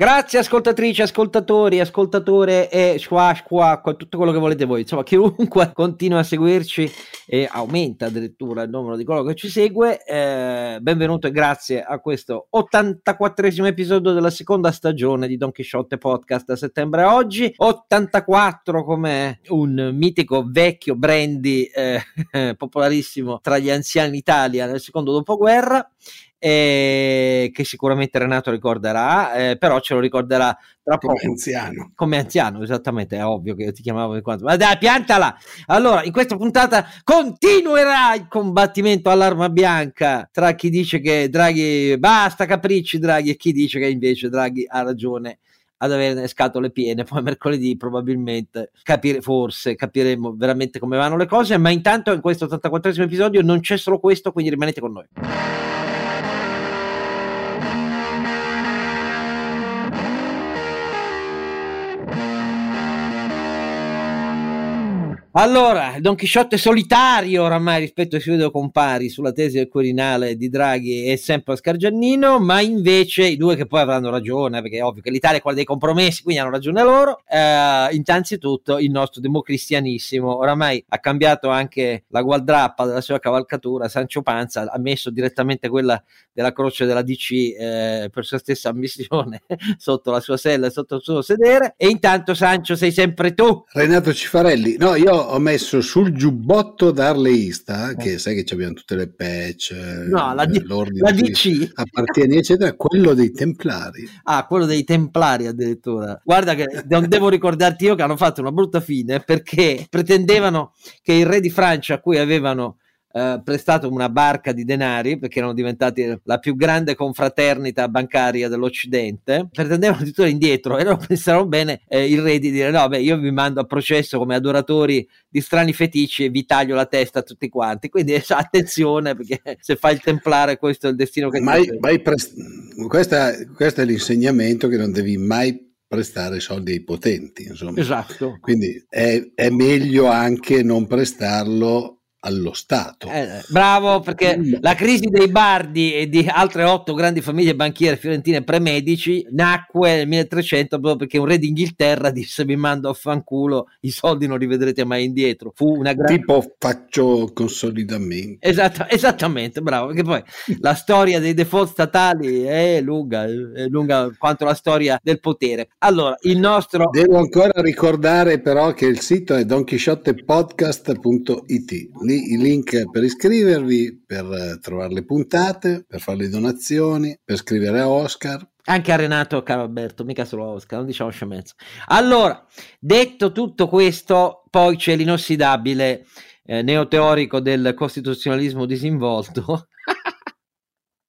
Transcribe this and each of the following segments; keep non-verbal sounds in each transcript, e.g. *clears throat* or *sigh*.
Grazie ascoltatrici, ascoltatori, ascoltatore e squa, squa, tutto quello che volete voi. Insomma, chiunque *laughs* continua a seguirci e aumenta addirittura il numero di quello che ci segue. Eh, benvenuto e grazie a questo 84esimo episodio della seconda stagione di Don Quixote Podcast da settembre a oggi. 84 come un mitico vecchio brandy eh, *laughs* popolarissimo tra gli anziani d'Italia nel secondo dopoguerra eh, che sicuramente Renato ricorderà, eh, però ce lo ricorderà tra come poco. anziano. Come anziano, esattamente, è ovvio che io ti chiamavo di quanto. Ma dai, piantala! Allora, in questa puntata continuerà il combattimento all'arma bianca tra chi dice che Draghi basta capricci Draghi e chi dice che invece Draghi ha ragione ad avere le scatole piene. Poi mercoledì probabilmente capire, forse capiremo veramente come vanno le cose. Ma intanto in questo 84 episodio non c'è solo questo, quindi rimanete con noi. Allora, Don Chisciotte solitario oramai rispetto ai suoi due compari sulla tesi del Quirinale di Draghi è sempre Oscar Giannino, ma invece i due che poi avranno ragione, perché è ovvio che l'Italia è quella dei compromessi, quindi hanno ragione loro. Eh, innanzitutto il nostro democristianissimo, oramai ha cambiato anche la gualdrappa della sua cavalcatura, Sancio Panza ha messo direttamente quella della croce della DC eh, per sua stessa ammissione *laughs* sotto la sua sella e sotto il suo sedere. E intanto Sancio sei sempre tu. Renato Cifarelli, no, io ho messo sul giubbotto d'arleista, eh. che sai che abbiamo tutte le patch, no, la, D- la DC appartiene, eccetera, quello dei Templari. Ah, quello dei Templari addirittura. Guarda che non devo ricordarti io che hanno fatto una brutta fine perché pretendevano che il re di Francia a cui avevano eh, prestato una barca di denari perché erano diventati la più grande confraternita bancaria dell'Occidente, pretendevano addirittura indietro e loro *laughs* pensarono bene eh, il re di dire no, beh, io vi mando a processo come adoratori di strani feticci e vi taglio la testa a tutti quanti. Quindi *laughs* attenzione perché se fai il templare questo è il destino che mai, mai prest- questa, questo è l'insegnamento che non devi mai prestare soldi ai potenti. Insomma. Esatto. Quindi è, è meglio anche non prestarlo allo Stato. Eh, bravo, perché la crisi dei Bardi e di altre otto grandi famiglie banchiere fiorentine premedici nacque nel 1300 proprio perché un re d'Inghilterra disse vi mando a fanculo, i soldi non li vedrete mai indietro. Fu una grande... Tipo faccio consolidamento. Esatto, esattamente, bravo, perché poi la storia dei default statali è lunga, è lunga quanto la storia del potere. Allora, il nostro... Devo ancora ricordare però che il sito è donchisciottepodcast.it lì i link per iscrivervi, per trovare le puntate, per fare le donazioni, per scrivere a Oscar. Anche a Renato caro Alberto, mica solo a Oscar, non diciamo scemenza. Allora, detto tutto questo, poi c'è l'inossidabile eh, neoteorico del costituzionalismo disinvolto. *laughs*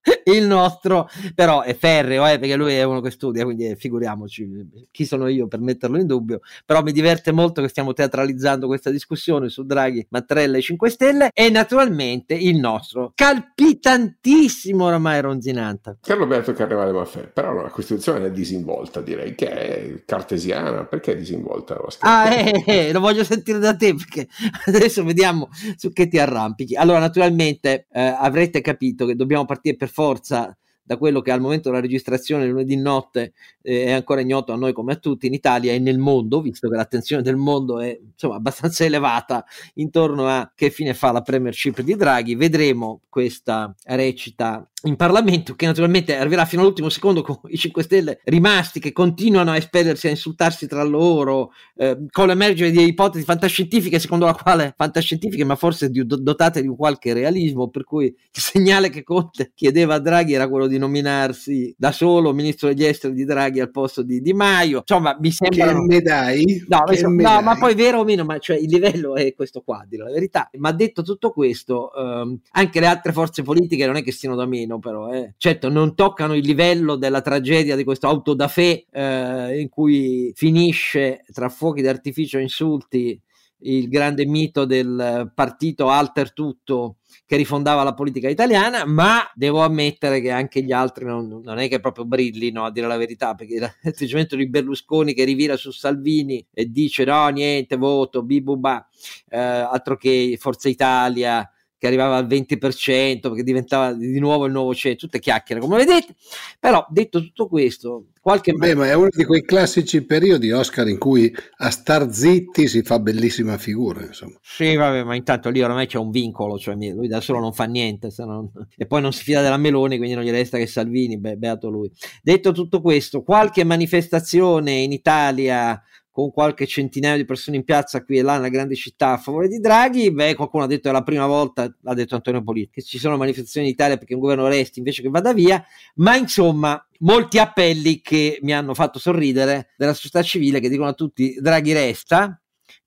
*laughs* il nostro però è ferreo eh, perché lui è uno che studia quindi eh, figuriamoci chi sono io per metterlo in dubbio. Però mi diverte molto che stiamo teatralizzando questa discussione su Draghi, Mattarella e 5 Stelle e naturalmente il nostro calpitantissimo oramai Ronzinanta Carlo Alberto Carnevale Maffè però la Costituzione è disinvolta direi che è cartesiana. Perché è disinvolta? ah eh, eh, lo voglio sentire da te perché adesso vediamo su che ti arrampichi. Allora naturalmente eh, avrete capito che dobbiamo partire per forza da quello che al momento della registrazione lunedì notte eh, è ancora ignoto a noi come a tutti in Italia e nel mondo, visto che l'attenzione del mondo è insomma abbastanza *laughs* elevata intorno a che fine fa la premiership di Draghi, vedremo questa recita in Parlamento, che naturalmente arriverà fino all'ultimo secondo con i 5 Stelle rimasti che continuano a espellersi, a insultarsi tra loro, eh, con l'emergere di ipotesi fantascientifiche, secondo la quale fantascientifiche, ma forse di, dotate di un qualche realismo, per cui il segnale che Conte chiedeva a Draghi era quello di nominarsi da solo ministro degli esteri di Draghi al posto di Di Maio. Insomma, mi sembra. Che me dai? No, che so, no ma poi vero o meno, ma cioè, il livello è questo qua, di la verità. Ma detto tutto questo, ehm, anche le altre forze politiche non è che stiano da meno però, eh. certo non toccano il livello della tragedia di questo auto da fe eh, in cui finisce tra fuochi d'artificio e insulti il grande mito del partito alter tutto che rifondava la politica italiana, ma devo ammettere che anche gli altri non, non è che proprio brillino a dire la verità, perché l'atteggiamento *laughs* di Berlusconi che rivira su Salvini e dice no, niente, voto, bibuba, eh, altro che Forza Italia, che arrivava al 20% perché diventava di nuovo il nuovo CE, tutte chiacchiere come vedete, però detto tutto questo, qualche... Beh, ma è uno di quei classici periodi, Oscar, in cui a star zitti si fa bellissima figura, insomma. Sì, vabbè, ma intanto lì ormai c'è un vincolo, cioè lui da solo non fa niente, non... e poi non si fida della Meloni, quindi non gli resta che Salvini, beh, beato lui. Detto tutto questo, qualche manifestazione in Italia con qualche centinaio di persone in piazza qui e là nella grande città a favore di Draghi, beh, qualcuno ha detto è la prima volta, ha detto Antonio Politi, che ci sono manifestazioni in Italia perché un governo resti invece che vada via, ma insomma molti appelli che mi hanno fatto sorridere della società civile che dicono a tutti Draghi resta,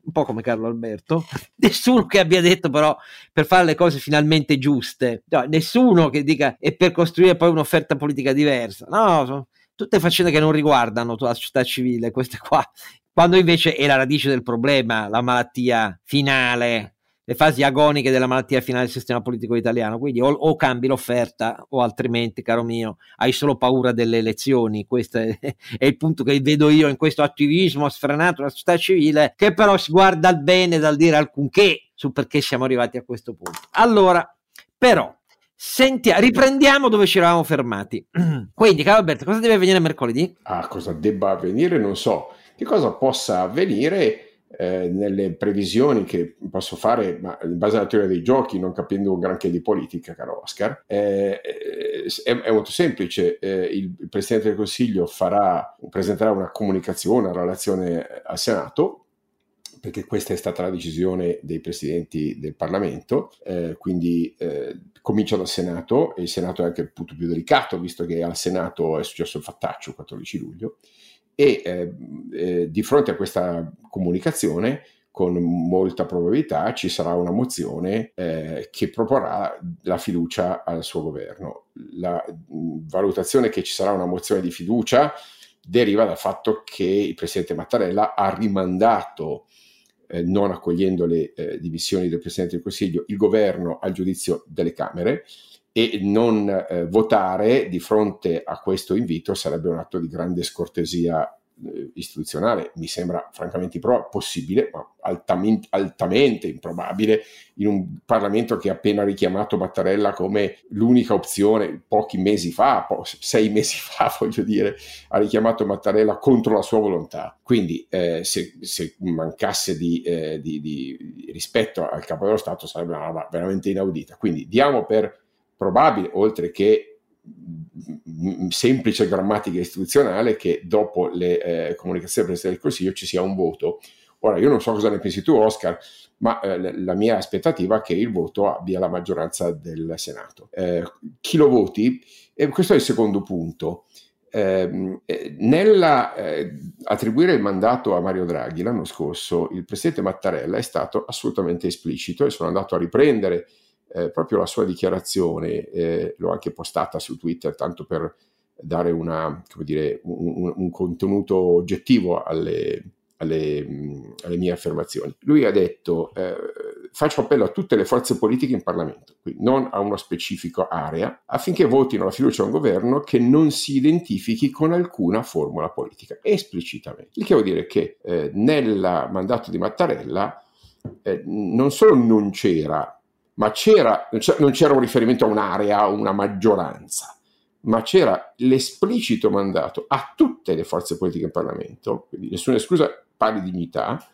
un po' come Carlo Alberto, *laughs* nessuno che abbia detto però per fare le cose finalmente giuste, no, nessuno che dica e per costruire poi un'offerta politica diversa, no, tutte faccende che non riguardano la società civile, queste qua, quando invece è la radice del problema, la malattia finale, le fasi agoniche della malattia finale del sistema politico italiano. Quindi o, o, cambi l'offerta o altrimenti, caro mio, hai solo paura delle elezioni. Questo è, *laughs* è, il punto che vedo io in questo attivismo sfrenato della società civile, che però si guarda bene dal dire alcunché su perché siamo arrivati a questo punto. Allora, però, Senti, riprendiamo dove ci eravamo fermati. *clears throat* Quindi, caro Alberto, cosa deve avvenire mercoledì? Ah, cosa debba avvenire non so. Che cosa possa avvenire eh, nelle previsioni che posso fare, ma in base alla teoria dei giochi, non capendo granché di politica, caro Oscar, eh, eh è, è, molto semplice. Eh, il, il, Presidente del Consiglio farà, presenterà una comunicazione, una relazione al Senato perché questa è stata la decisione dei presidenti del Parlamento, eh, quindi eh, comincia dal Senato e il Senato è anche il punto più delicato, visto che al Senato è successo il fattaccio il 14 luglio e eh, eh, di fronte a questa comunicazione con molta probabilità ci sarà una mozione eh, che proporrà la fiducia al suo governo. La mh, valutazione che ci sarà una mozione di fiducia deriva dal fatto che il presidente Mattarella ha rimandato eh, non accogliendo le eh, dimissioni del Presidente del Consiglio, il governo al giudizio delle Camere e non eh, votare di fronte a questo invito sarebbe un atto di grande scortesia eh, istituzionale mi sembra francamente improbabile, possibile, ma altamente, altamente, improbabile in un Parlamento che ha appena richiamato Mattarella come l'unica opzione pochi mesi fa, po- sei mesi *laughs* fa voglio dire, ha richiamato Mattarella contro la sua volontà. Quindi eh, se, se, mancasse di, eh, di, di rispetto al capo dello Stato sarebbe una roba veramente inaudita. Quindi diamo per probabile, oltre che semplice grammatica istituzionale che dopo le eh, comunicazioni del Presidente del Consiglio ci sia un voto. Ora, io non so cosa ne pensi tu, Oscar, ma eh, la mia aspettativa è che il voto abbia la maggioranza del Senato. Eh, chi lo voti? E questo è il secondo punto. Ehm, eh, nella eh, attribuire il mandato a Mario Draghi l'anno scorso, il presidente Mattarella è stato assolutamente esplicito e sono andato a riprendere eh, proprio la sua dichiarazione, eh, l'ho anche postata su Twitter tanto per dare una, dire, un, un, contenuto oggettivo alle, alle, alle, mie affermazioni. Lui ha detto eh, faccio appello a tutte le forze politiche in Parlamento, quindi non a una specifica area, affinché votino la fiducia a un governo che non si identifichi con alcuna formula politica, esplicitamente. Il che vuol dire che eh, nel mandato di Mattarella eh, non solo non c'era ma c'era, non c'era un riferimento a un'area, a una maggioranza, ma c'era l'esplicito mandato a tutte le forze politiche in Parlamento, quindi nessuna esclusa, pari dignità,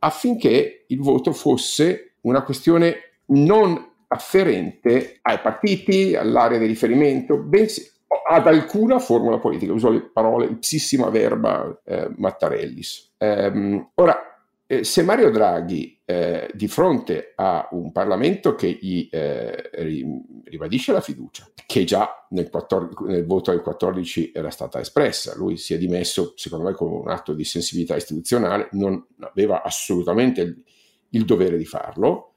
affinché il voto fosse una questione non afferente ai partiti, all'area di riferimento, bensì ad alcuna formula politica. Uso le parole ipsissima verba eh, Mattarellis. Um, ora, eh, se Mario Draghi eh, di fronte a un Parlamento che gli eh, ribadisce la fiducia, che già nel, 14, nel, voto del 14 era stata espressa, lui si è dimesso secondo me con un atto di sensibilità istituzionale, non aveva assolutamente il, il dovere di farlo,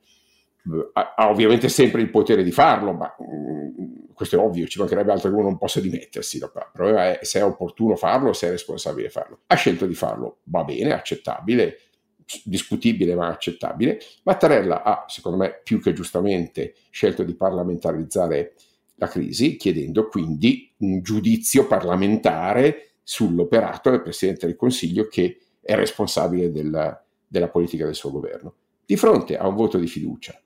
ha, ha, ovviamente sempre il potere di farlo, ma mh, mm, questo è ovvio, ci mancherebbe altro che uno non possa dimettersi. Il problema è se è opportuno farlo, se è responsabile farlo. Ha scelto di farlo, va bene, accettabile, discutibile ma accettabile. Mattarella ha, secondo me, più che giustamente scelto di parlamentarizzare la crisi, chiedendo quindi un giudizio parlamentare sull'operato del Presidente del Consiglio che è responsabile della, della politica del suo governo. Di fronte a un voto di fiducia,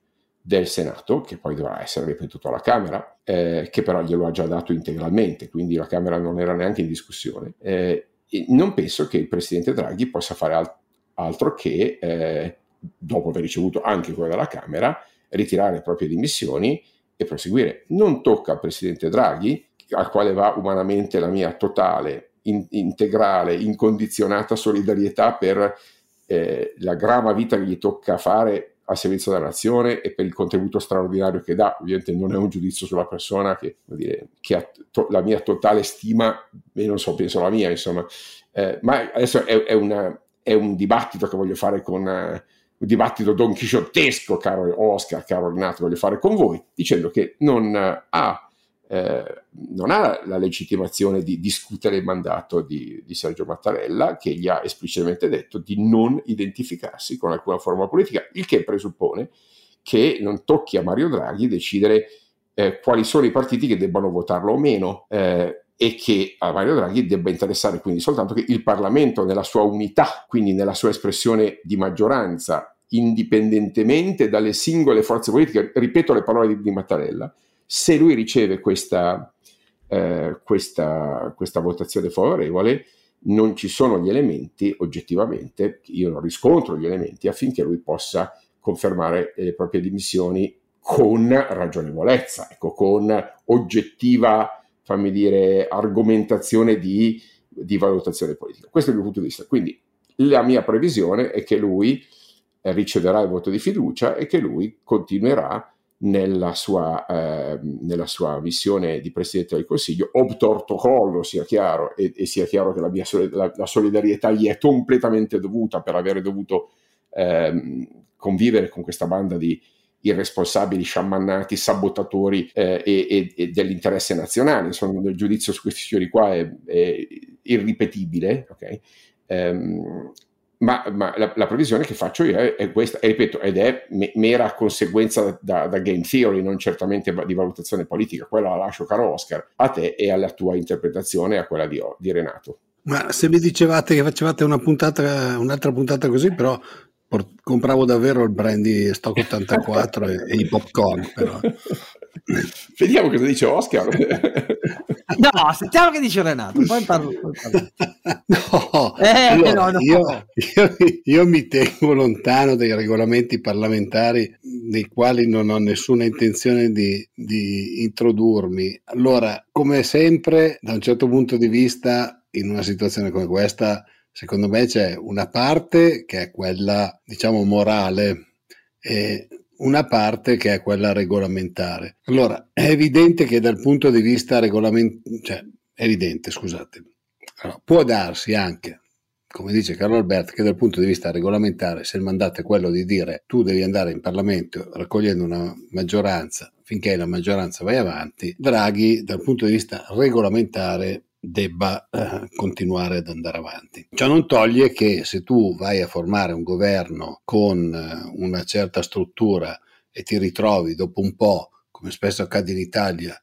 del Senato, che poi dovrà essere ripetuto alla Camera, eh, che però glielo ha già dato integralmente, quindi la Camera non era neanche in discussione. Eh, non penso che il Presidente Draghi possa fare al- altro che, eh, dopo aver ricevuto anche quella della Camera, ritirare le proprie dimissioni e proseguire. Non tocca al Presidente Draghi, al quale va umanamente la mia totale, in- integrale, incondizionata solidarietà per eh, la grava vita che gli tocca fare al servizio della nazione e per il contributo straordinario che dà. Ovviamente non è un giudizio sulla persona che, dire, che ha to- la mia totale stima, e non so, penso la mia, insomma. Eh, ma adesso è, è, una, è, un dibattito che voglio fare con... Uh, un dibattito don chisciottesco, caro Oscar, caro Renato, voglio fare con voi, dicendo che non ha eh, non ha la legittimazione di discutere il mandato di, di, Sergio Mattarella, che gli ha esplicitamente detto di non identificarsi con alcuna forma politica, il che presuppone che non tocchi a Mario Draghi decidere eh, quali sono i partiti che debbano votarlo o meno. Eh, e che a Mario Draghi debba interessare quindi soltanto che il Parlamento nella sua unità, quindi nella sua espressione di maggioranza, indipendentemente dalle singole forze politiche, ripeto le parole di, di Mattarella, se lui riceve questa, eh, questa, questa votazione favorevole, non ci sono gli elementi oggettivamente, io non riscontro gli elementi affinché lui possa confermare le proprie dimissioni con ragionevolezza, ecco, con oggettiva, fammi dire, argomentazione di, di, valutazione politica. Questo è il mio punto di vista. Quindi la mia previsione è che lui riceverà il voto di fiducia e che lui continuerà nella sua, eh, nella sua, missione di Presidente del Consiglio, obtorto collo, sia chiaro, e, e sia chiaro che la, mia, la, la, solidarietà gli è completamente dovuta per avere dovuto eh, convivere con questa banda di irresponsabili, sciamannati, sabotatori eh, e, e, dell'interesse nazionale. Insomma, il giudizio su questi signori qua è, è irripetibile, okay? Um, ma, ma la, la, previsione che faccio io è, è questa, e ripeto, ed è me, mera conseguenza da, da, game theory, non certamente di valutazione politica, quella la lascio caro Oscar, a te e alla tua interpretazione a quella di, di Renato. Ma se mi dicevate che facevate una puntata, un'altra puntata così, però compravo davvero il brandy stock 84 e, e, i popcorn. Però. *laughs* Vediamo cosa dice Oscar. *laughs* no, sentiamo che dice Renato. Poi parlo. Poi parlo. *laughs* No, eh, allora, no, no. Io, io, io, mi tengo lontano dai regolamenti parlamentari nei quali non ho nessuna intenzione di, di introdurmi. Allora, come sempre, da un certo punto di vista, in una situazione come questa, secondo me c'è una parte che è quella, diciamo, morale. E una parte che è quella regolamentare. Allora, è evidente che dal punto di vista regolamentare, cioè, è evidente, scusate, allora, può darsi anche, come dice Carlo Alberto, che dal punto di vista regolamentare, se il mandato è quello di dire tu devi andare in Parlamento raccogliendo una maggioranza finché la maggioranza vai avanti, Draghi dal punto di vista regolamentare debba eh, continuare ad andare avanti. Ciò non toglie che se tu vai a formare un governo con eh, una certa struttura e ti ritrovi dopo un po', come spesso accade in Italia,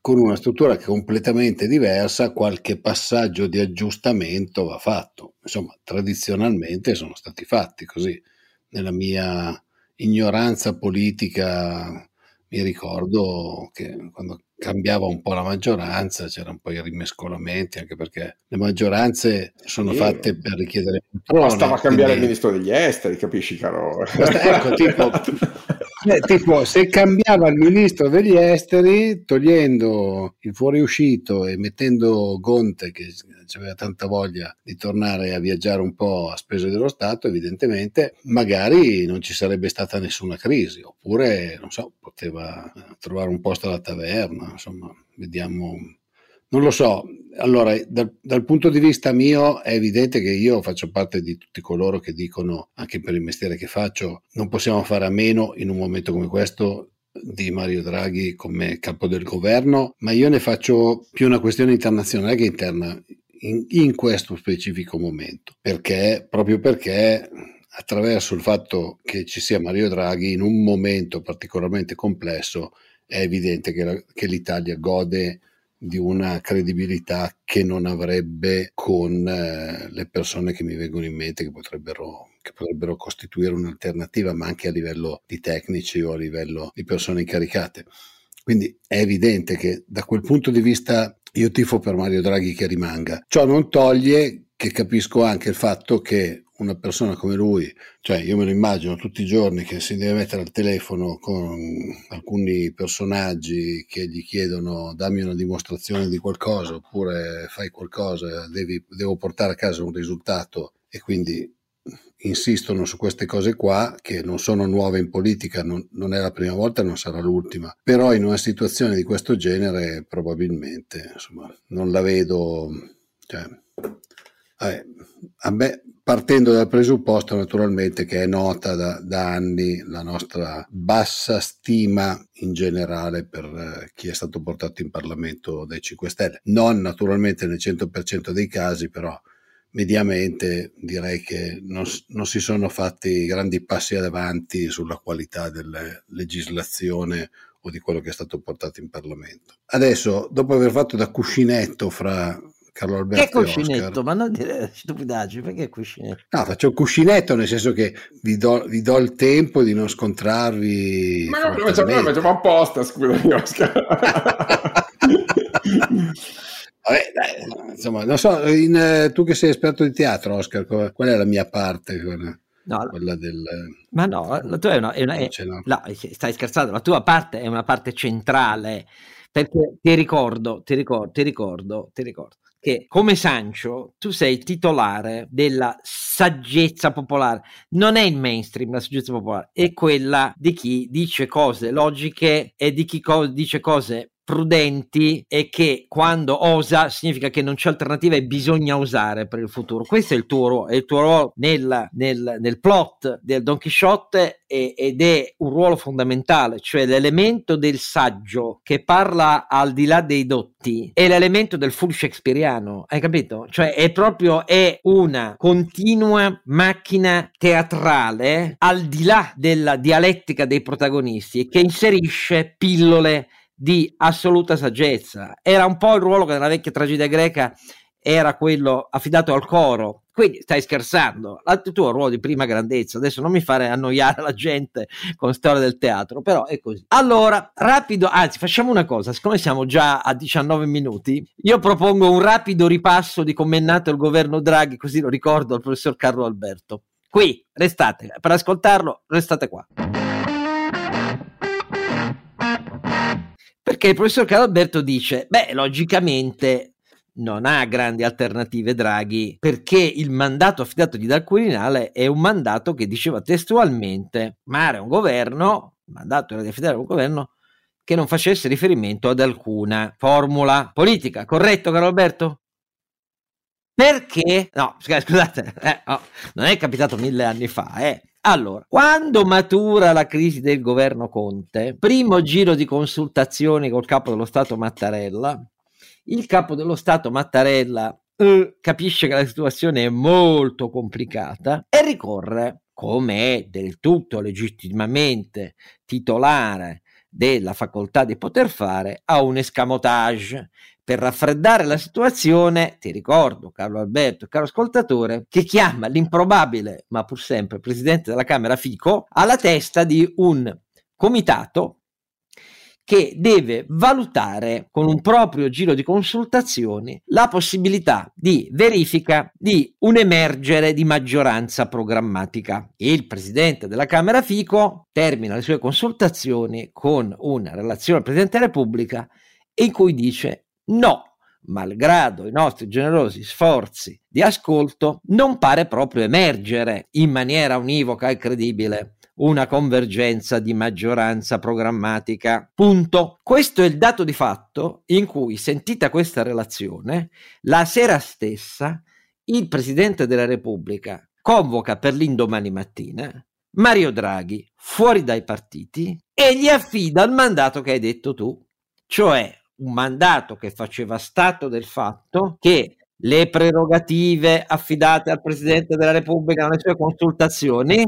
con una struttura che è completamente diversa, qualche passaggio di aggiustamento va fatto. Insomma, tradizionalmente sono stati fatti così. Nella mia ignoranza politica mi ricordo che quando cambiava un po' la maggioranza, c'erano un po' i rimescolamenti, anche perché le maggioranze sono sì. fatte per richiedere poltrone. Bastava cambiare quindi... il ministro degli esteri, capisci caro? Ecco, tipo, *laughs* eh, tipo, se cambiava il ministro degli esteri, togliendo il fuoriuscito e mettendo Gonte, che aveva tanta voglia di tornare a viaggiare un po' a spese dello Stato, evidentemente, magari non ci sarebbe stata nessuna crisi, oppure, non so, poteva trovare un posto alla taverna, insomma, vediamo. Non lo so, allora dal, dal, punto di vista mio è evidente che io faccio parte di tutti coloro che dicono, anche per il mestiere che faccio, non possiamo fare a meno in un momento come questo di Mario Draghi come capo del governo, ma io ne faccio più una questione internazionale che interna in, in questo specifico momento, perché? Proprio perché attraverso il fatto che ci sia Mario Draghi in un momento particolarmente complesso è evidente che, la, che l'Italia gode di una credibilità che non avrebbe con eh, le persone che mi vengono in mente che potrebbero che potrebbero costituire un'alternativa, ma anche a livello di tecnici o a livello di persone incaricate. Quindi è evidente che da quel punto di vista io tifo per Mario Draghi che rimanga. Ciò non toglie che capisco anche il fatto che una persona come lui, cioè io me lo immagino tutti i giorni che si deve mettere al telefono con alcuni personaggi che gli chiedono dammi una dimostrazione di qualcosa oppure fai qualcosa, devi, devo portare a casa un risultato e quindi insistono su queste cose qua che non sono nuove in politica, non, non, è la prima volta e non sarà l'ultima, però in una situazione di questo genere probabilmente insomma, non la vedo. Cioè, vabbè, a me partendo dal presupposto naturalmente che è nota da, da, anni la nostra bassa stima in generale per eh, chi è stato portato in Parlamento dai 5 Stelle. Non naturalmente nel 100% dei casi, però mediamente direi che non, non, si sono fatti grandi passi avanti sulla qualità della legislazione o di quello che è stato portato in Parlamento. Adesso, dopo aver fatto da cuscinetto fra Carlo Alberto. Che cuscinetto? Ma non dire *laughs* stupidaggini, perché cuscinetto? No, faccio un cuscinetto nel senso che vi do, vi do il tempo di non scontrarvi. Ma no, lo facciamo, facciamo apposta, scusami Oscar. *laughs* Vabbè, dai, insomma, non so, in, eh, tu che sei esperto di teatro, Oscar, qual, qual è la mia parte? Quella, no, quella del... Ma no, la tua è una... È una è, no, stai scherzando, la tua parte è una parte centrale, perché ti ricordo, ti ricordo, ti ricordo, ti ricordo che come Sancho tu sei titolare della saggezza popolare. Non è il mainstream la saggezza popolare, è quella di chi dice cose logiche e di chi co- dice cose prudenti e che quando osa significa che non c'è alternativa e bisogna osare per il futuro. Questo è il tuo ruolo, è il tuo ruolo nel, nel, nel plot del Don Chisciotte ed è un ruolo fondamentale, cioè l'elemento del saggio che parla al di là dei dotti è l'elemento del full shakespeariano, hai capito? Cioè è proprio è una continua macchina teatrale al di là della dialettica dei protagonisti che inserisce pillole di assoluta saggezza. Era un po' il ruolo che nella vecchia tragedia greca era quello affidato al coro. Quindi stai scherzando, il tuo ruolo di prima grandezza. Adesso non mi fare annoiare la gente con storia del teatro, però è così. Allora, rapido, anzi, facciamo una cosa: siccome siamo già a 19 minuti, io propongo un rapido ripasso di come è nato il governo Draghi, così lo ricordo al professor Carlo Alberto. Qui restate per ascoltarlo, restate qua. Perché il professor Carlo dice, beh, logicamente non ha grandi alternative Draghi perché il mandato affidatogli dal Quirinale è un mandato che diceva testualmente, ma era un governo, il mandato era di affidare a un governo che non facesse riferimento ad alcuna formula politica, corretto Carlo Alberto? Perché? No, scusate, eh, oh, non è capitato mille anni fa, eh. Allora, quando matura la crisi del governo Conte, primo giro di consultazioni col capo dello Stato Mattarella, il capo dello Stato Mattarella eh, capisce che la situazione è molto complicata e ricorre, come è del tutto legittimamente titolare della facoltà di poter fare, a un escamotage per raffreddare la situazione, ti ricordo, Carlo Alberto, caro ascoltatore, che chiama l'improbabile, ma pur sempre presidente della Camera Fico, alla testa di un comitato che deve valutare con un proprio giro di consultazioni la possibilità di verifica di un emergere di maggioranza programmatica. Il presidente della Camera Fico termina le sue consultazioni con una relazione al Presidente della Repubblica in cui dice No, malgrado i nostri generosi sforzi di ascolto, non pare proprio emergere in maniera univoca e credibile una convergenza di maggioranza programmatica. Punto. Questo è il dato di fatto in cui, sentita questa relazione, la sera stessa il Presidente della Repubblica convoca per l'indomani mattina Mario Draghi fuori dai partiti e gli affida il mandato che hai detto tu, cioè un mandato che faceva stato del fatto che le prerogative affidate al Presidente della Repubblica nelle sue consultazioni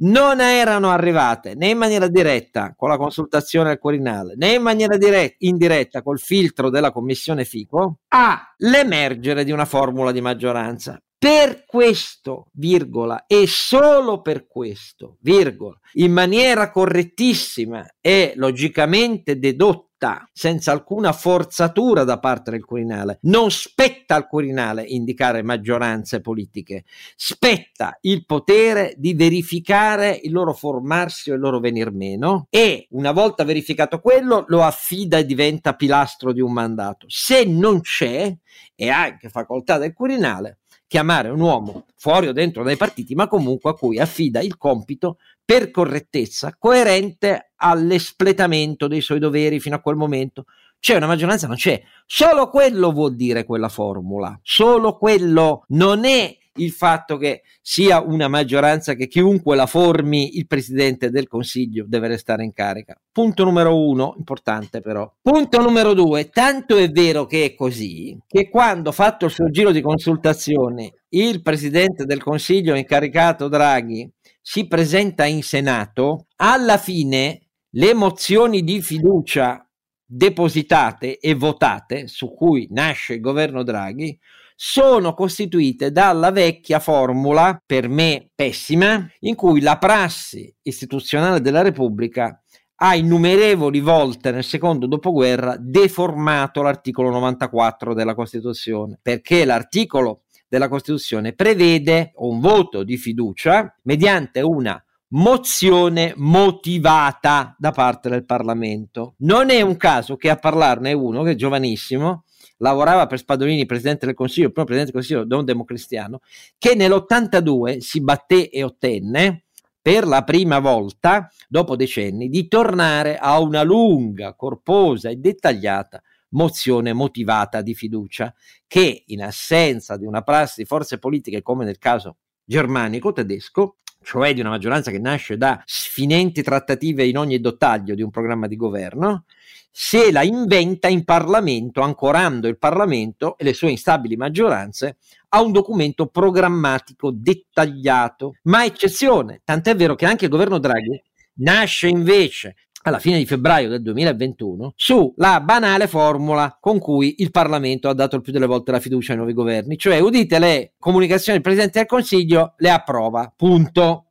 non erano arrivate né in maniera diretta con la consultazione al Quirinale né in maniera diretta, indiretta col filtro della Commissione FICO all'emergere di una formula di maggioranza. Per questo, virgola, e solo per questo, virgola, in maniera correttissima e logicamente dedotta, senza alcuna forzatura da parte del Quirinale, non spetta al Quirinale indicare maggioranze politiche, spetta il potere di verificare il loro formarsi o il loro venir meno. E una volta verificato quello lo affida e diventa pilastro di un mandato. Se non c'è, è anche facoltà del Quirinale chiamare un uomo fuori o dentro dai partiti, ma comunque a cui affida il compito per correttezza, coerente all'espletamento dei suoi doveri fino a quel momento. C'è una maggioranza? Non c'è. Solo quello vuol dire quella formula. Solo quello non è il fatto che sia una maggioranza che chiunque la formi, il presidente del Consiglio deve restare in carica. Punto numero uno, importante però. Punto numero due, tanto è vero che è così, che quando fatto il suo giro di consultazione, il presidente del Consiglio incaricato Draghi si presenta in Senato, alla fine le mozioni di fiducia depositate e votate, su cui nasce il governo Draghi, sono costituite dalla vecchia formula, per me pessima, in cui la prassi istituzionale della Repubblica ha innumerevoli volte nel secondo dopoguerra deformato l'articolo 94 della Costituzione, perché l'articolo della Costituzione prevede un voto di fiducia mediante una mozione motivata da parte del Parlamento. Non è un caso che a parlarne uno che è giovanissimo, lavorava per Spadolini, presidente del Consiglio, primo presidente del Consiglio non democristiano, che nell'82 si batté e ottenne per la prima volta, dopo decenni, di tornare a una lunga, corposa e dettagliata mozione motivata di fiducia, che in assenza di una prassi di forze politiche come nel caso germanico-tedesco, cioè di una maggioranza che nasce da sfinenti trattative in ogni dettaglio di un programma di governo, se la inventa in Parlamento, ancorando il Parlamento e le sue instabili maggioranze a un documento programmatico dettagliato. Ma eccezione, tant'è vero che anche il governo Draghi nasce invece alla fine di febbraio del 2021 sulla banale formula con cui il Parlamento ha dato il più delle volte la fiducia ai nuovi governi, cioè udite le comunicazioni del Presidente del Consiglio, le approva, punto.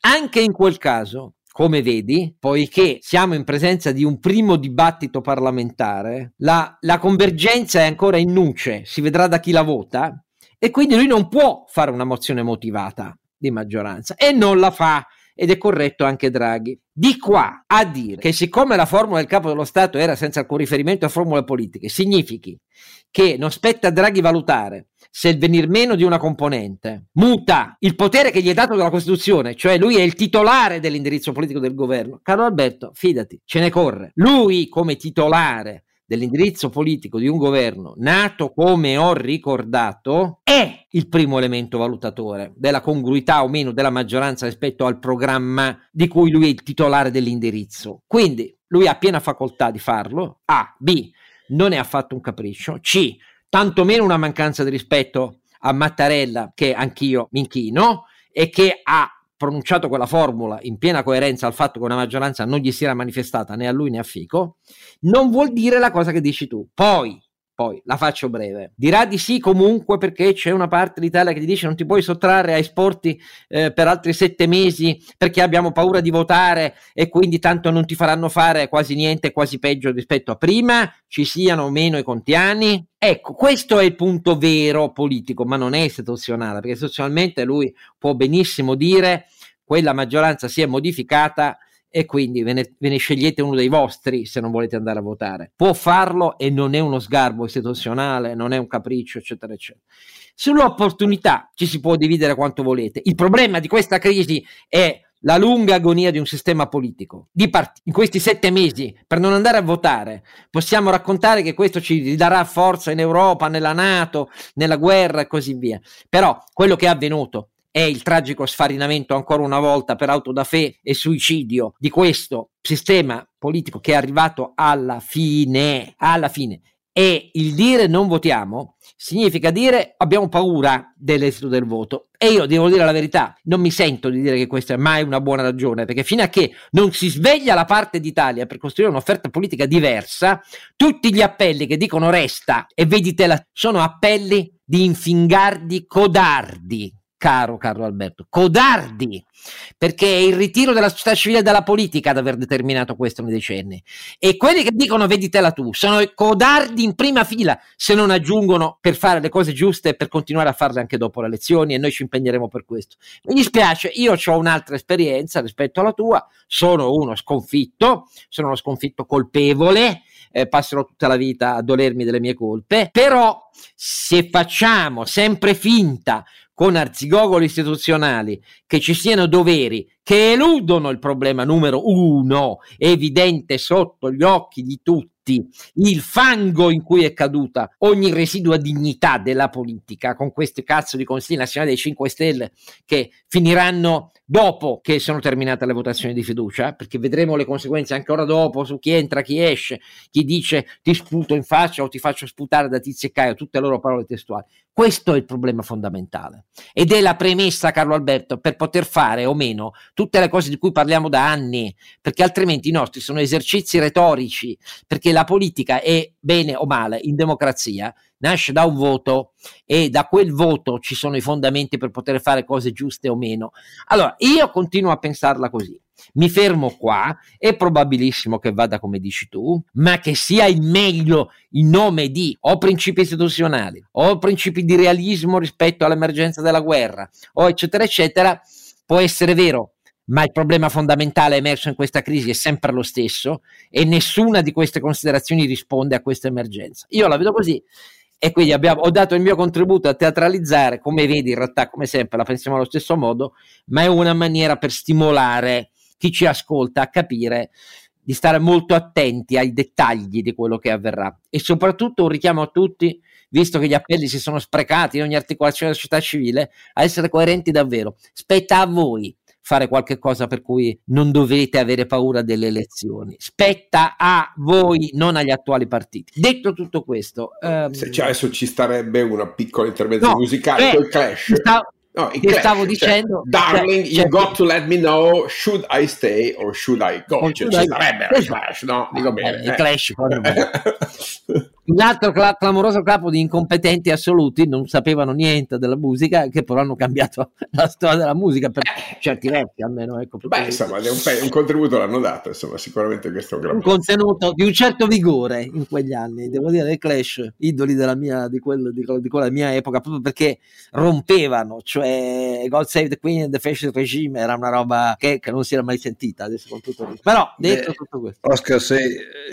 Anche in quel caso come vedi, poiché siamo in presenza di un primo dibattito parlamentare, la, la, convergenza è ancora in nuce, si vedrà da chi la vota, e quindi lui non può fare una mozione motivata di maggioranza e non la fa ed è corretto anche Draghi. Di qua a dire che siccome la formula del capo dello Stato era senza alcun riferimento a formule politiche, significhi che non spetta a Draghi valutare se il venir meno di una componente muta il potere che gli è dato dalla Costituzione, cioè lui è il titolare dell'indirizzo politico del governo. Carlo Alberto, fidati, ce ne corre. Lui come titolare dell'indirizzo politico di un governo nato, come ho ricordato, è il primo elemento valutatore della congruità o meno della maggioranza rispetto al programma di cui lui è il titolare dell'indirizzo. Quindi lui ha piena facoltà di farlo. A. B. Non è affatto un capriccio. C. Tantomeno una mancanza di rispetto a Mattarella, che anch'io mi inchino, e che ha pronunciato quella formula in piena coerenza al fatto che una maggioranza non gli si era manifestata né a lui né a Fico, non vuol dire la cosa che dici tu. Poi, poi la faccio breve. Dirà di sì comunque perché c'è una parte d'Italia che ti dice non ti puoi sottrarre ai sporti eh, per altri sette mesi perché abbiamo paura di votare e quindi tanto non ti faranno fare quasi niente, quasi peggio rispetto a prima, ci siano o meno i contiani. Ecco, questo è il punto vero politico, ma non è istituzionale, perché istituzionalmente lui può benissimo dire quella maggioranza si è modificata e quindi ve ne, ve ne, scegliete uno dei vostri se non volete andare a votare. Può farlo e non è uno sgarbo istituzionale, non è un capriccio, eccetera, eccetera. Sull'opportunità ci si può dividere quanto volete. Il problema di questa crisi è la lunga agonia di un sistema politico. Part- in questi sette mesi, per non andare a votare, possiamo raccontare che questo ci darà forza in Europa, nella Nato, nella guerra e così via. Però quello che è avvenuto è il tragico sfarinamento ancora una volta per auto da fe e suicidio di questo sistema politico che è arrivato alla fine, alla fine. E il dire non votiamo significa dire abbiamo paura dell'esito del voto. E io devo dire la verità, non mi sento di dire che questa è mai una buona ragione, perché fino a che non si sveglia la parte d'Italia per costruire un'offerta politica diversa, tutti gli appelli che dicono resta e veditela sono appelli di infingardi codardi caro Carlo Alberto, codardi, perché è il ritiro della società civile dalla politica ad aver determinato questo nei decenni. E quelli che dicono veditela tu, sono codardi in prima fila se non aggiungono per fare le cose giuste e per continuare a farle anche dopo le elezioni e noi ci impegneremo per questo. Mi dispiace, io ho un'altra esperienza rispetto alla tua, sono uno sconfitto, sono uno sconfitto colpevole, eh, passerò tutta la vita a dolermi delle mie colpe, però se facciamo sempre finta con arzigogoli istituzionali che ci siano doveri che eludono il problema numero uno, evidente sotto gli occhi di tutti, il fango in cui è caduta ogni residua dignità della politica con questi cazzo di consigli nazionali dei 5 Stelle che finiranno dopo che sono terminate le votazioni di fiducia, perché vedremo le conseguenze ancora dopo su chi entra, chi esce, chi dice ti sputo in faccia o ti faccio sputare da Tizio e Caio, tutte le loro parole testuali. Questo è il problema fondamentale ed è la premessa, Carlo Alberto, per poter fare o meno tutte le cose di cui parliamo da anni, perché altrimenti i nostri sono esercizi retorici, perché la politica è bene o male in democrazia nasce da un voto e da quel voto ci sono i fondamenti per poter fare cose giuste o meno. Allora, io continuo a pensarla così. Mi fermo qua, è probabilissimo che vada come dici tu, ma che sia il meglio in nome di o principi istituzionali o principi di realismo rispetto all'emergenza della guerra o eccetera eccetera, può essere vero, ma il problema fondamentale emerso in questa crisi è sempre lo stesso e nessuna di queste considerazioni risponde a questa emergenza. Io la vedo così e quindi abbiamo, ho dato il mio contributo a teatralizzare, come vedi in realtà come sempre la pensiamo allo stesso modo, ma è una maniera per stimolare chi ci ascolta a capire di stare molto attenti ai dettagli di quello che avverrà e soprattutto un richiamo a tutti, visto che gli appelli si sono sprecati in ogni articolazione della società civile, a essere coerenti davvero. Spetta a voi fare qualche cosa per cui non dovete avere paura delle elezioni. Spetta a voi, non agli attuali partiti. Detto tutto questo, um, cioè adesso ci starebbe una piccola intervenzione no, musicale eh, col clash. Sta, No, che clash, stavo cioè, dicendo, darling, cioè, you got to let me know should I stay or should I go? Cioè, ci sarebbe il clash, no? Dico ah, bene. Il eh. clash, *laughs* un altro cla- clamoroso capo di incompetenti assoluti, non sapevano niente della musica, che però hanno cambiato *laughs* la storia della musica per certi versi almeno. Ecco, Beh, insomma, un, pe- un, contributo l'hanno dato, insomma, sicuramente questo è un gran Un contenuto di un certo vigore in quegli anni, devo dire, i Clash, idoli della mia, di, quello, di, di quella mia epoca, proprio perché rompevano, cioè God Save the Queen and the Fascist Regime era una roba che, che non si era mai sentita, adesso con tutto Però, detto Beh, tutto questo. Oscar, se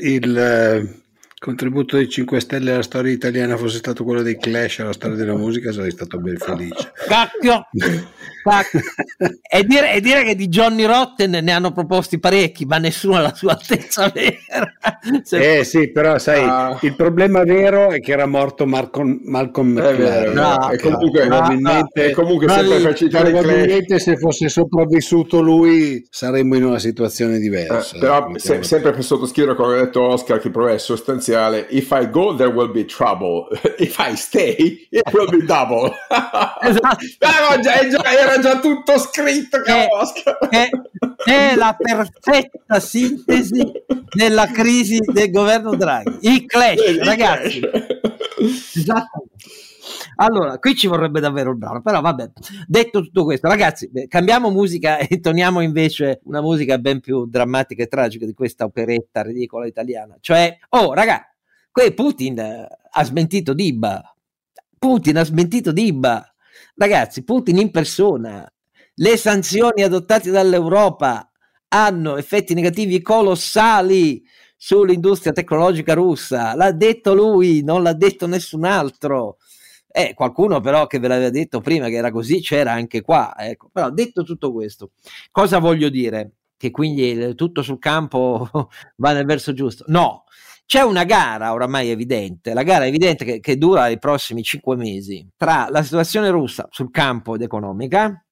il contributo dei 5 Stelle alla storia italiana fosse stato quello dei Clash alla storia della musica sarei stato ben felice. Cacchio! Cacchio. *laughs* e, dire, e, dire, che di Johnny Rotten ne hanno proposti parecchi, ma nessuno alla sua altezza vera. Se... Eh sì, però sai, uh... il problema vero è che era morto Malcolm, Malcolm McLaren. No, e comunque, no, probabilmente, no, comunque no, sempre per citare probabilmente se fosse sopravvissuto lui saremmo in una situazione diversa. Eh, però se, sempre per sottoscrivere come ha detto Oscar che il problema è sostanziale essenziale if I go there will be trouble. *laughs* If I stay it will be double. *laughs* Esatto. *laughs* era, già, era, già, tutto scritto è, è, è, la perfetta sintesi della crisi del governo Draghi. Il clash ragazzi. esatto allora, qui ci vorrebbe davvero un brano, però vabbè. Detto tutto questo, ragazzi, cambiamo musica e *laughs* torniamo invece una musica ben più drammatica e tragica di questa operetta ridicola italiana. Cioè, oh, raga, qui Putin ha smentito Diba. Putin ha smentito Diba. Ragazzi, Putin in persona. Le sanzioni adottate dall'Europa hanno effetti negativi colossali sull'industria tecnologica russa. L'ha detto lui, non l'ha detto nessun altro. Eh, qualcuno però che ve l'aveva detto prima che era così c'era anche qua. Ecco. Però detto tutto questo, cosa voglio dire? Che quindi tutto sul campo *laughs* va nel verso giusto? No, c'è una gara oramai evidente, la gara evidente che, che dura i prossimi cinque mesi tra la situazione russa sul campo ed economica,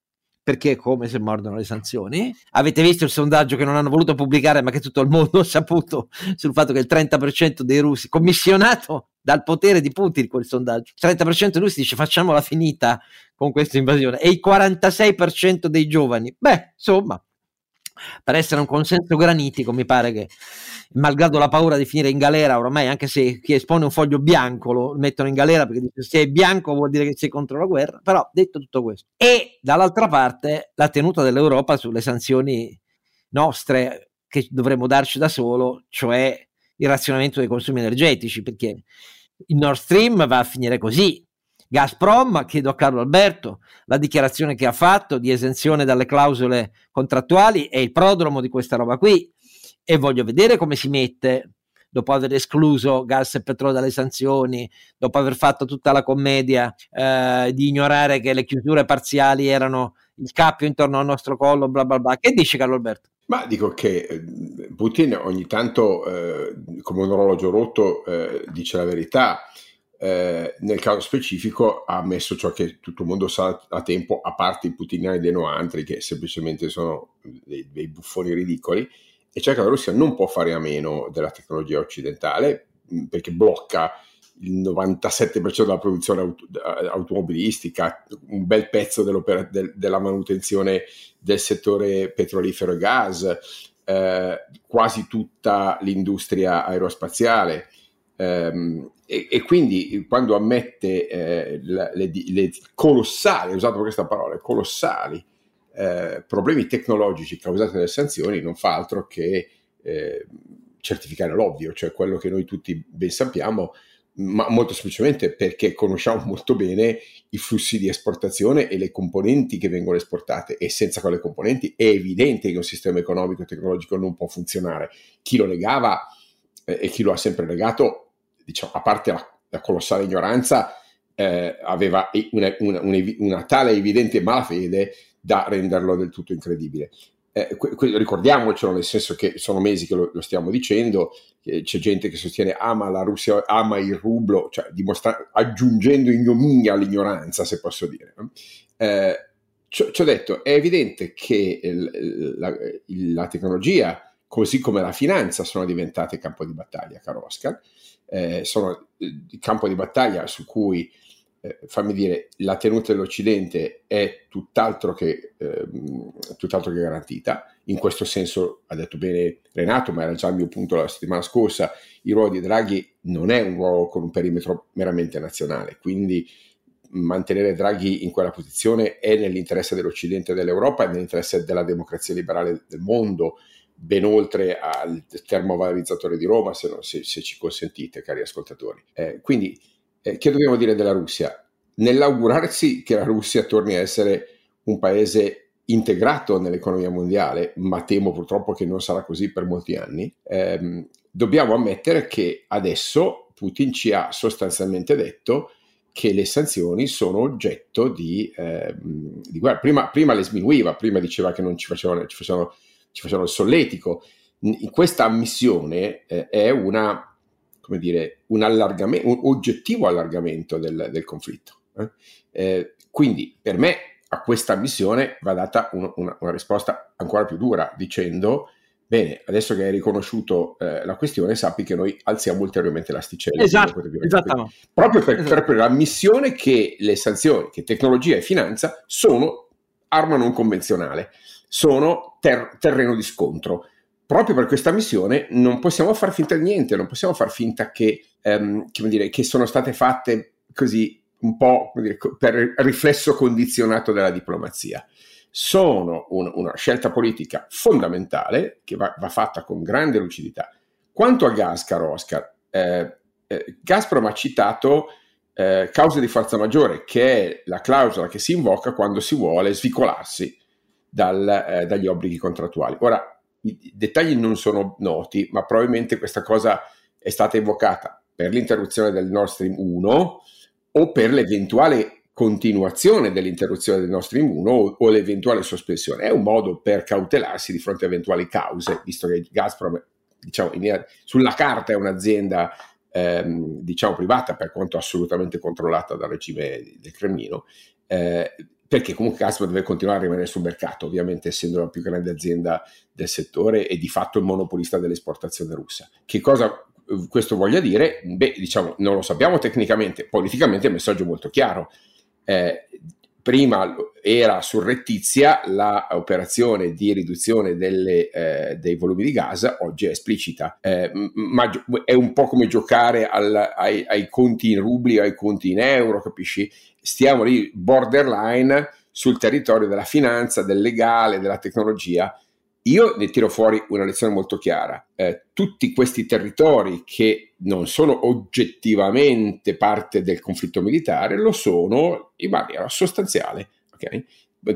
perché come se mordono le sanzioni. Avete visto il sondaggio che non hanno voluto pubblicare, ma che tutto il mondo *laughs* ha saputo sul fatto che il 30% dei russi, commissionato dal potere di Putin quel sondaggio, il 30% dei russi dice facciamola finita con questa invasione e il 46% dei giovani, beh, insomma, per essere un consenso granitico, mi pare che, malgrado la paura di finire in galera, ormai anche se chi espone un foglio bianco lo mettono in galera perché dice se è bianco vuol dire che sei contro la guerra, però detto tutto questo. E dall'altra parte la tenuta dell'Europa sulle sanzioni nostre che dovremmo darci da solo, cioè il razionamento dei consumi energetici, perché il Nord Stream va a finire così, Gazprom, chiedo a Carlo Alberto, la dichiarazione che ha fatto di esenzione dalle clausole contrattuali è il prodromo di questa roba qui e voglio vedere come si mette dopo aver escluso gas e petrolio dalle sanzioni, dopo aver fatto tutta la commedia eh, di ignorare che le chiusure parziali erano il cappio intorno al nostro collo, bla bla bla. Che dici Carlo Alberto? Ma dico che eh, Putin ogni tanto, eh, come un orologio rotto, eh, dice la verità eh, nel caso specifico ha ammesso ciò che tutto il mondo sa a tempo, a parte i putiniani dei noantri che semplicemente sono dei, dei buffoni ridicoli, e cioè che la Russia non può fare a meno della tecnologia occidentale perché blocca il 97% della produzione auto, automobilistica, un bel pezzo del, della manutenzione del settore petrolifero e gas, eh, quasi tutta l'industria aerospaziale. Um, e, e, quindi quando ammette eh, le, le, le, colossali, usato questa parola, colossali eh, problemi tecnologici causati dalle sanzioni, non fa altro che eh, certificare l'ovvio, cioè quello che noi tutti ben sappiamo, ma molto semplicemente perché conosciamo molto bene i flussi di esportazione e le componenti che vengono esportate e senza quelle componenti è evidente che un sistema economico e tecnologico non può funzionare. Chi lo negava eh, e chi lo ha sempre negato diciamo, a parte la, la colossale ignoranza, eh, aveva una, una, una, una, tale evidente malafede da renderlo del tutto incredibile. Eh, ricordiamocelo, nel senso che sono mesi che lo, lo stiamo dicendo, c'è gente che sostiene ama la Russia, ama il rublo, cioè dimostra- aggiungendo ignominia all'ignoranza, se posso dire. Eh, ci ho detto, è evidente che il, la, la, tecnologia, così come la finanza, sono diventate campo di battaglia, caro Oscar eh, sono il campo di battaglia su cui, eh, fammi dire, la tenuta dell'Occidente è tutt'altro che, eh, tutt'altro che garantita. In questo senso ha detto bene Renato, ma era già il mio punto la settimana scorsa, il ruolo di Draghi non è un ruolo con un perimetro meramente nazionale, quindi mantenere Draghi in quella posizione è nell'interesse dell'Occidente e dell'Europa, è nell'interesse della democrazia liberale del mondo, ben oltre al termovalorizzatore di Roma, se, non, se, se ci consentite, cari ascoltatori. Eh, quindi, eh, che dobbiamo dire della Russia? Nell'augurarsi che la Russia torni a essere un paese integrato nell'economia mondiale, ma temo purtroppo che non sarà così per molti anni, ehm, dobbiamo ammettere che adesso Putin ci ha sostanzialmente detto che le sanzioni sono oggetto di, ehm, di guerra. Prima, prima, le sminuiva, prima diceva che non ci facevano, ci facevano ci facevano il solletico. In questa ammissione eh, è una, come dire, un, allargamento, un oggettivo allargamento del, del conflitto. Eh? Eh, quindi per me a questa ammissione va data un, una, una, risposta ancora più dura dicendo bene, adesso che hai riconosciuto eh, la questione, sappi che noi alziamo ulteriormente l'asticella. Esatto, esatto. Proprio per, esatto. per l'ammissione che le sanzioni, che tecnologia e finanza sono arma non convenzionale sono ter- terreno di scontro. Proprio per questa missione non possiamo far finta di niente, non possiamo far finta che, ehm, dire, che sono state fatte così un po' dire, per riflesso condizionato della diplomazia. Sono un, una scelta politica fondamentale che va, va, fatta con grande lucidità. Quanto a gas, caro Oscar, eh, eh, Gazprom ha citato eh, causa di forza maggiore, che è la clausola che si invoca quando si vuole svicolarsi dal, eh, dagli obblighi contrattuali. Ora, i dettagli non sono noti, ma probabilmente questa cosa è stata evocata per l'interruzione del Nord Stream 1 o per l'eventuale continuazione dell'interruzione del Nord Stream 1 o, o l'eventuale sospensione. È un modo per cautelarsi di fronte a eventuali cause, visto che Gazprom, diciamo, in, sulla carta è un'azienda ehm, diciamo privata, per quanto assolutamente controllata dal regime del Cremlino, eh, perché comunque Gazprom deve continuare a rimanere sul mercato, ovviamente essendo la più grande azienda del settore e di fatto il monopolista dell'esportazione russa. Che cosa eh, questo voglia dire? Beh, diciamo, non lo sappiamo tecnicamente, politicamente il messaggio è molto chiaro. Eh, prima era surrettizia, l'operazione di riduzione delle, eh, dei volumi di gas oggi è esplicita, eh, ma è un po' come giocare al, ai, ai, conti in rubli o ai conti in euro, capisci? Stiamo lì borderline sul territorio della finanza, del legale, della tecnologia io ne tiro fuori una lezione molto chiara. Eh, tutti questi territori che non sono oggettivamente parte del conflitto militare lo sono in maniera sostanziale. Okay?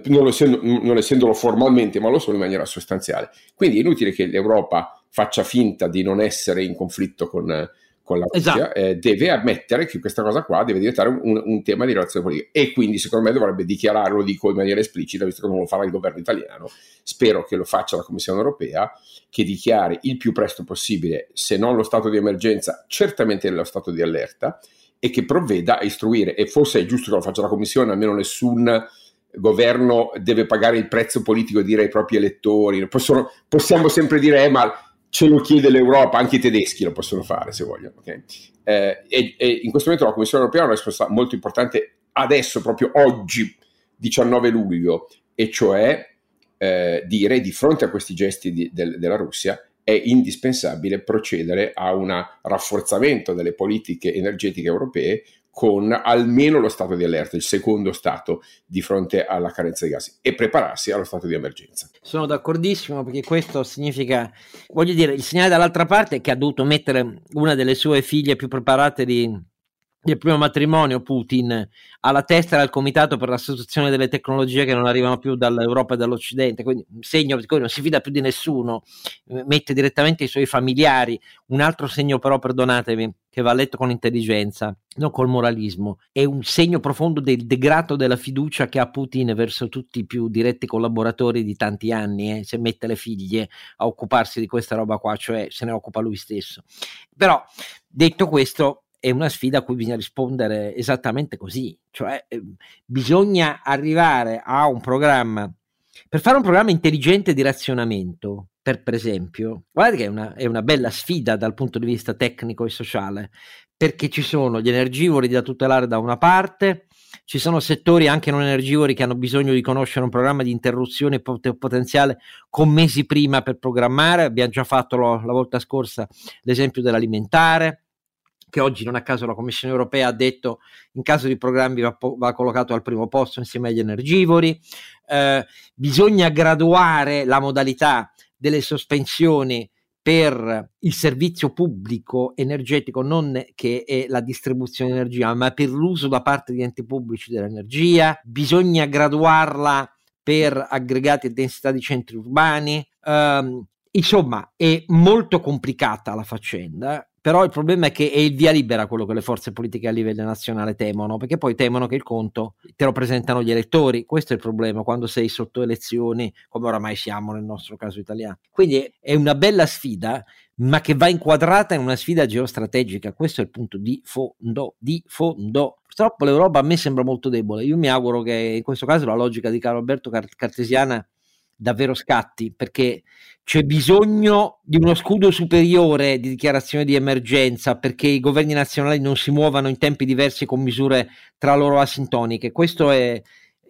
Non, essendo, non essendolo formalmente, ma lo sono in maniera sostanziale. Quindi è inutile che l'Europa faccia finta di non essere in conflitto con, con la Russia, esatto. eh, deve ammettere che questa cosa qua deve diventare un, un, tema di relazione politica. E quindi secondo me dovrebbe dichiararlo, lo dico in maniera esplicita, visto che non lo farà il governo italiano, spero che lo faccia la Commissione europea, che dichiari il più presto possibile, se non lo stato di emergenza, certamente lo stato di allerta e che provveda a istruire, e forse è giusto che lo faccia la Commissione, almeno nessun governo deve pagare il prezzo politico e dire ai propri elettori, Possono, possiamo sempre dire, eh, ma ce lo chiede l'Europa, anche i tedeschi lo possono fare se vogliono. Okay? Eh, e, e, in questo momento la Commissione europea ha una risposta molto importante adesso, proprio oggi, 19 luglio, e cioè eh, dire di fronte a questi gesti di, del, della Russia è indispensabile procedere a un rafforzamento delle politiche energetiche europee con almeno lo stato di allerta, il secondo stato di fronte alla carenza di gas e prepararsi allo stato di emergenza. Sono d'accordissimo perché questo significa, voglio dire, il segnale dall'altra parte è che ha dovuto mettere una delle sue figlie più preparate di, del primo matrimonio Putin alla testa del comitato per l'associazione delle tecnologie che non arrivano più dall'Europa e dall'Occidente, quindi un segno di cui non si fida più di nessuno, mette direttamente i suoi familiari, un altro segno però, perdonatemi, che va letto con intelligenza, non col moralismo, è un segno profondo del degrado della fiducia che ha Putin verso tutti i più diretti collaboratori di tanti anni, eh, se mette le figlie a occuparsi di questa roba qua, cioè se ne occupa lui stesso. Però, detto questo, è una sfida a cui bisogna rispondere esattamente così, cioè eh, bisogna arrivare a un programma, per fare un programma intelligente di razionamento, per, per esempio, guardate che è una, è una bella sfida dal punto di vista tecnico e sociale, perché ci sono gli energivori da tutelare da una parte, ci sono settori anche non energivori che hanno bisogno di conoscere un programma di interruzione pot- potenziale con mesi prima per programmare. Abbiamo già fatto lo, la volta scorsa l'esempio dell'alimentare che oggi non a caso la Commissione europea ha detto in caso di programmi va, va collocato al primo posto insieme agli energivori, eh, bisogna graduare la modalità delle sospensioni per il servizio pubblico energetico, non che è la distribuzione di energia, ma per l'uso da parte di enti pubblici dell'energia, bisogna graduarla per aggregati e densità di centri urbani. Um, insomma, è molto complicata la faccenda però il problema è che è il via libera quello che le forze politiche a livello nazionale temono, perché poi temono che il conto te lo presentano gli elettori. Questo è il problema quando sei sotto elezioni, come oramai siamo nel nostro caso italiano. Quindi è una bella sfida, ma che va inquadrata in una sfida geostrategica. Questo è il punto di fondo, di fondo. Purtroppo l'Europa a me sembra molto debole. Io mi auguro che in questo caso la logica di Carlo Alberto Cartesiana davvero scatti perché c'è bisogno di uno scudo superiore di dichiarazione di emergenza perché i governi nazionali non si muovano in tempi diversi con misure tra loro asintoniche. Questo è,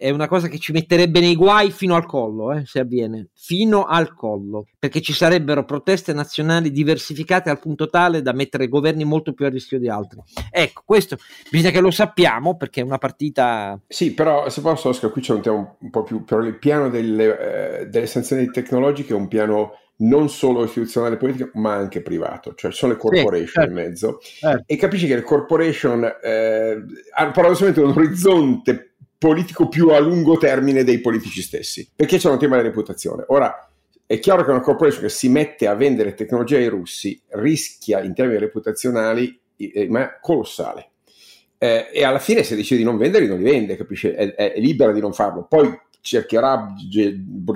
è una cosa che ci metterebbe nei guai fino al collo, eh, se avviene, fino al collo, perché ci sarebbero proteste nazionali diversificate al punto tale da mettere governi molto più a rischio di altri. Ecco, questo bisogna che lo sappiamo perché è una partita... Sì, però se posso, Oscar, qui c'è un tema un po' più... però il piano delle, eh, delle sanzioni tecnologiche è un piano non solo istituzionale e politico, ma anche privato, cioè ci sono le corporation sì, certo. in mezzo. Certo. E capisci che le corporation eh, hanno paradossalmente un orizzonte politico più a lungo termine dei politici stessi, perché c'è un tema di reputazione. Ora, è chiaro che una corporation che si mette a vendere tecnologia ai russi rischia in termini reputazionali eh, ma colossale. Eh, e alla fine se decide di non venderli non li vende, capisce? È, è, libera di non farlo. Poi cercherà,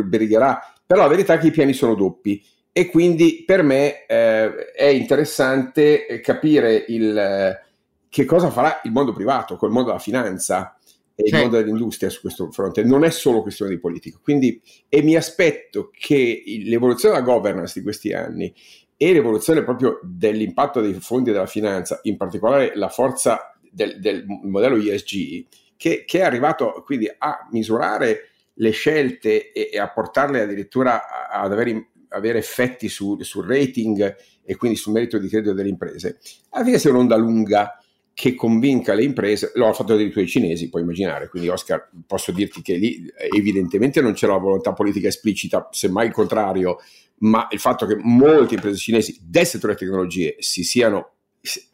brigherà, però la verità è che i piani sono doppi e quindi per me eh, è interessante capire il, eh, che cosa farà il mondo privato, col mondo della finanza, e il mondo dell'industria su questo fronte, non è solo questione di politica. Quindi, e mi aspetto che l'evoluzione della governance di questi anni e l'evoluzione proprio dell'impatto dei fondi della finanza, in particolare la forza del, del modello ESG, che, che, è arrivato quindi a misurare le scelte e, e a portarle addirittura ad avere, avere effetti su, sul rating e quindi sul merito di credito delle imprese, alla fine sia un'onda lunga che convinca le imprese, lo hanno fatto addirittura i cinesi, puoi immaginare, quindi Oscar posso dirti che lì evidentemente non c'era la volontà politica esplicita, semmai il contrario, ma il fatto che molte imprese cinesi del settore delle tecnologie si siano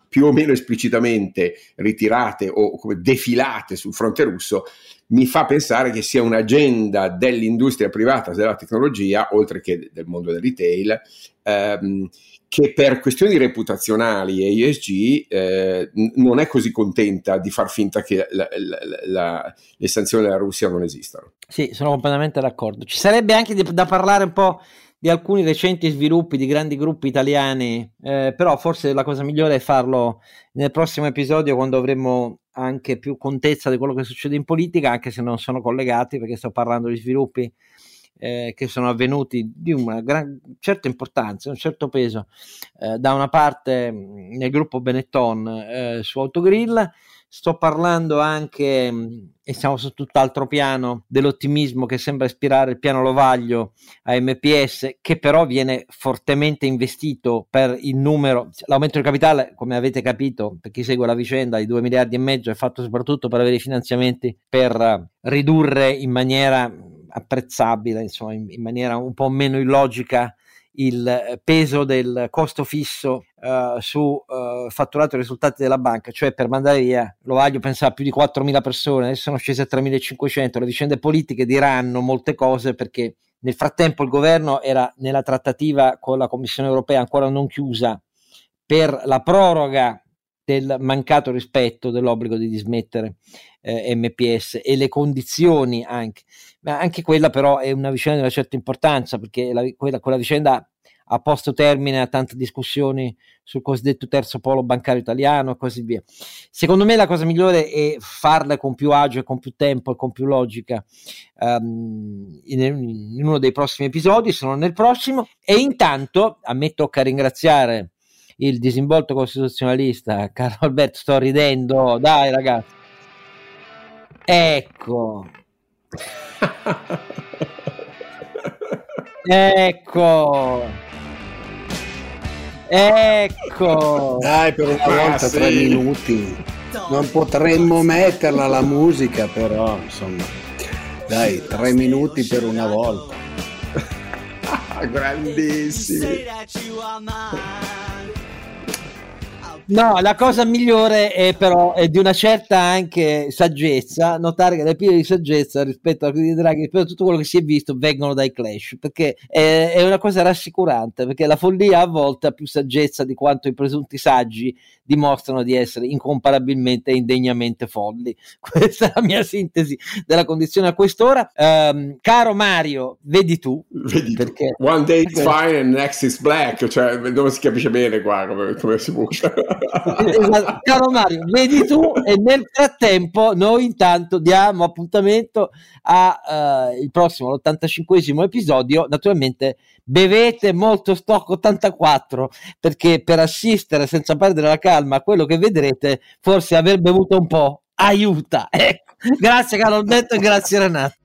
più o meno esplicitamente ritirate o come defilate sul fronte russo, mi fa pensare che sia un'agenda dell'industria privata della tecnologia, oltre che del mondo del retail, ehm, che per questioni reputazionali e ESG eh, non è così contenta di far finta che la, la, la, le sanzioni della Russia non esistano. Sì, sono completamente d'accordo. Ci sarebbe anche da parlare un po' di alcuni recenti sviluppi di grandi gruppi italiani, eh, però forse la cosa migliore è farlo nel prossimo episodio quando avremo anche più contezza di quello che succede in politica, anche se non sono collegati perché sto parlando di sviluppi eh, che sono avvenuti di una gran, certa importanza, un certo peso, eh, da una parte nel gruppo Benetton eh, su Autogrill, sto parlando anche, e siamo su tutt'altro piano, dell'ottimismo che sembra ispirare il piano Lovaglio a MPS, che però viene fortemente investito per il numero, l'aumento di capitale, come avete capito, per chi segue la vicenda, di 2 miliardi e mezzo è fatto soprattutto per avere i finanziamenti per ridurre in maniera apprezzabile, insomma, in, in, maniera un po' meno illogica il peso del costo fisso uh, su uh, fatturato e risultati della banca, cioè per mandare via, lo voglio pensare a più di 4.000 persone, adesso sono scese a 3.500, le vicende politiche diranno molte cose perché nel frattempo il governo era nella trattativa con la Commissione europea ancora non chiusa per la proroga del mancato rispetto dell'obbligo di dismettere eh, MPS e le condizioni anche. Ma anche quella però è una vicenda di una certa importanza perché la, quella, quella vicenda ha posto termine a tante discussioni sul cosiddetto terzo polo bancario italiano e così via. Secondo me la cosa migliore è farla con più agio, con più tempo e con più logica um, in, in, uno dei prossimi episodi, se non nel prossimo. E intanto a me tocca ringraziare il disinvolto costituzionalista *laughs* Carlo Alberto, sto ridendo, dai ragazzi. Ecco. ecco. Ecco. Dai, per una volta sì. tre minuti. Non potremmo metterla la musica, però, insomma. Dai, tre minuti per una volta. *laughs* Grandissimi. No, la cosa migliore è però è di una certa anche saggezza, notare che le pile di saggezza rispetto a quelli di Draghi, rispetto a tutto quello che si è visto, vengono dai clash, perché è, è, una cosa rassicurante, perché la follia a volte ha più saggezza di quanto i presunti saggi dimostrano di essere incomparabilmente e indegnamente folli. *laughs* Questa è la mia sintesi della condizione a quest'ora. Um, caro Mario, vedi tu. Vedi perché... One day it's *laughs* fine and next is black, cioè non si capisce bene qua come, come si usa. Esatto. Caro Mario, vedi tu e nel frattempo noi intanto diamo appuntamento al uh, prossimo, l'85 episodio, naturalmente bevete molto stock 84 perché per assistere senza perdere la calma a quello che vedrete forse aver bevuto un po' aiuta ecco. grazie Carlo Alberto e grazie Renato